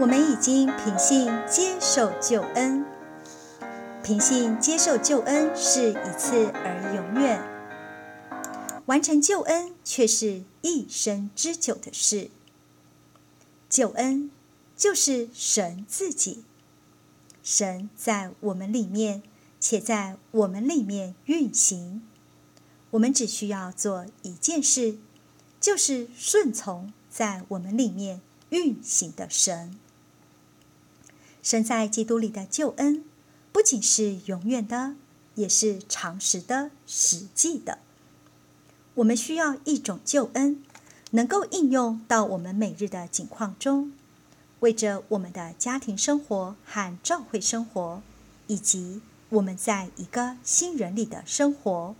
我们已经凭信接受救恩。凭信接受救恩是一次而永远，完成救恩却是一生之久的事。救恩就是神自己，神在我们里面，且在我们里面运行。我们只需要做一件事，就是顺从在我们里面运行的神。神在基督里的救恩。不仅是永远的，也是常识的、实际的。我们需要一种救恩，能够应用到我们每日的境况中，为着我们的家庭生活和教会生活，以及我们在一个新人里的生活，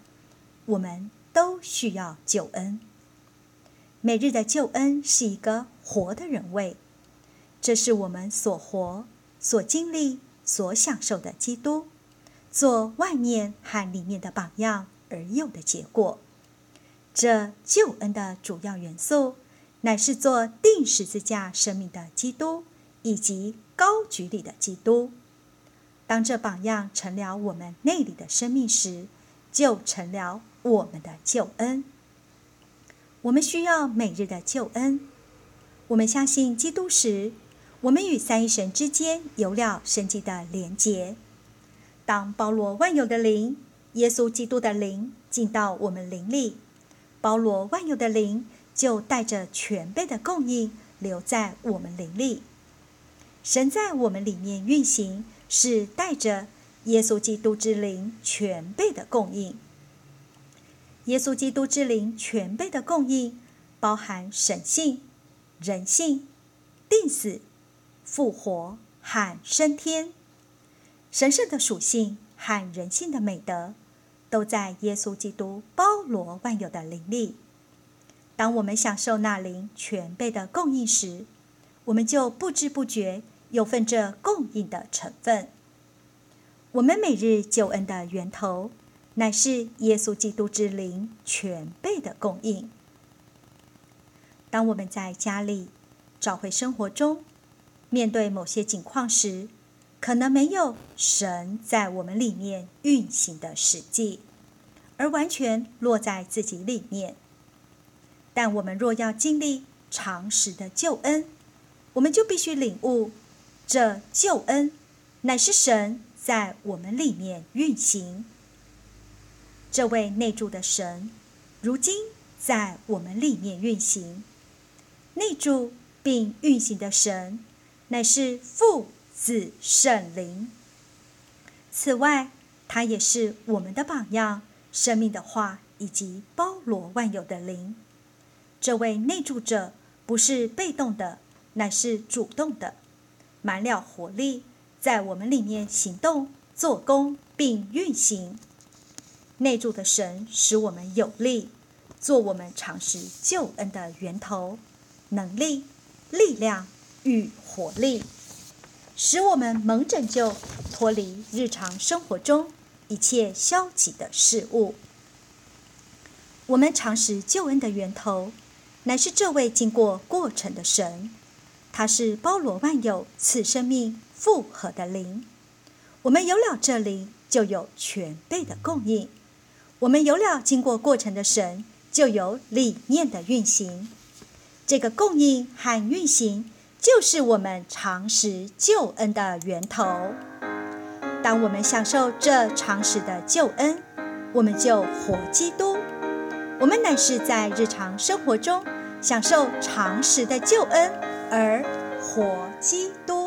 我们都需要救恩。每日的救恩是一个活的人位，这是我们所活、所经历。所享受的基督，做外面和里面的榜样而有的结果。这救恩的主要元素，乃是做定十字架生命的基督，以及高举里的基督。当这榜样成了我们内里的生命时，就成了我们的救恩。我们需要每日的救恩。我们相信基督时。我们与三一神之间有了生机的连结。当包罗万有的灵，耶稣基督的灵进到我们灵里，包罗万有的灵就带着全备的供应留在我们灵里。神在我们里面运行，是带着耶稣基督之灵全备的供应。耶稣基督之灵全备的供应，包含神性、人性、定死。复活和升天，神圣的属性和人性的美德，都在耶稣基督包罗万有的灵力。当我们享受那灵全备的供应时，我们就不知不觉有份这供应的成分。我们每日救恩的源头，乃是耶稣基督之灵全备的供应。当我们在家里、找回生活中，面对某些境况时，可能没有神在我们里面运行的实际，而完全落在自己里面。但我们若要经历常识的救恩，我们就必须领悟，这救恩乃是神在我们里面运行。这位内住的神，如今在我们里面运行，内住并运行的神。乃是父子圣灵。此外，他也是我们的榜样、生命的话以及包罗万有的灵。这位内住者不是被动的，乃是主动的，满了活力，在我们里面行动、做工并运行。内住的神使我们有力，做我们尝试救恩的源头、能力、力量。与活力，使我们蒙拯救，脱离日常生活中一切消极的事物。我们常识救恩的源头，乃是这位经过过程的神，他是包罗万有、赐生命、复合的灵。我们有了这灵，就有全备的供应；我们有了经过过程的神，就有理念的运行。这个供应和运行。就是我们常识救恩的源头。当我们享受这常识的救恩，我们就活基督。我们乃是在日常生活中享受常识的救恩而活基督。